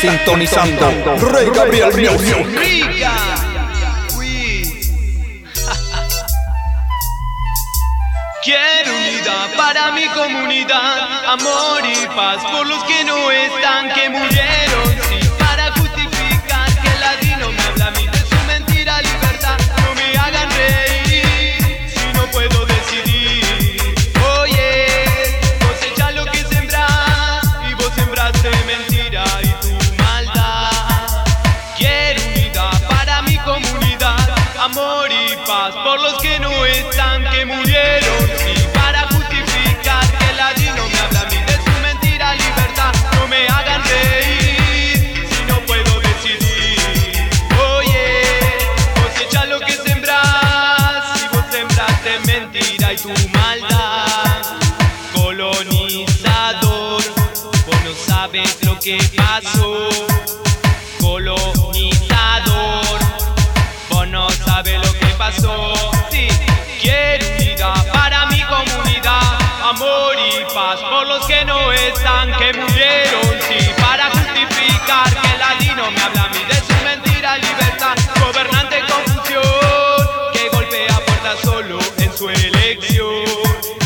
sintonizando Rey Gabriel Music. Quiero unidad para mi comunidad, amor y paz por los que no están, que murieron, amor y paz por los que no están, que murieron. Y para justificar que el ladino me habla a mí de su mentira libertad, no me hagan reír si no puedo decidir. Oye, cosecha lo que sembras y vos sembraste mentira y tu maldad. Colonizador, vos no sabes lo que pasó. Amor y paz por los que no están, que murieron. Sí, para justificar que el ladino me habla a mí de su mentira, libertad, gobernante confusión, que golpea puertas solo en su elección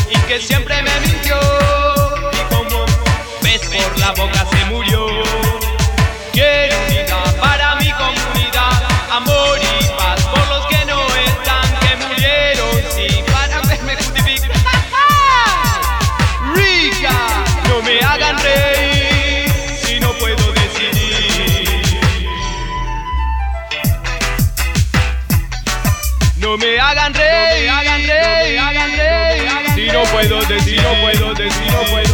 y que siempre me mintió y como ves por la boca se murió. No me hagan reír, no me hagan reír, si no puedo decir, no puedo decir, no puedo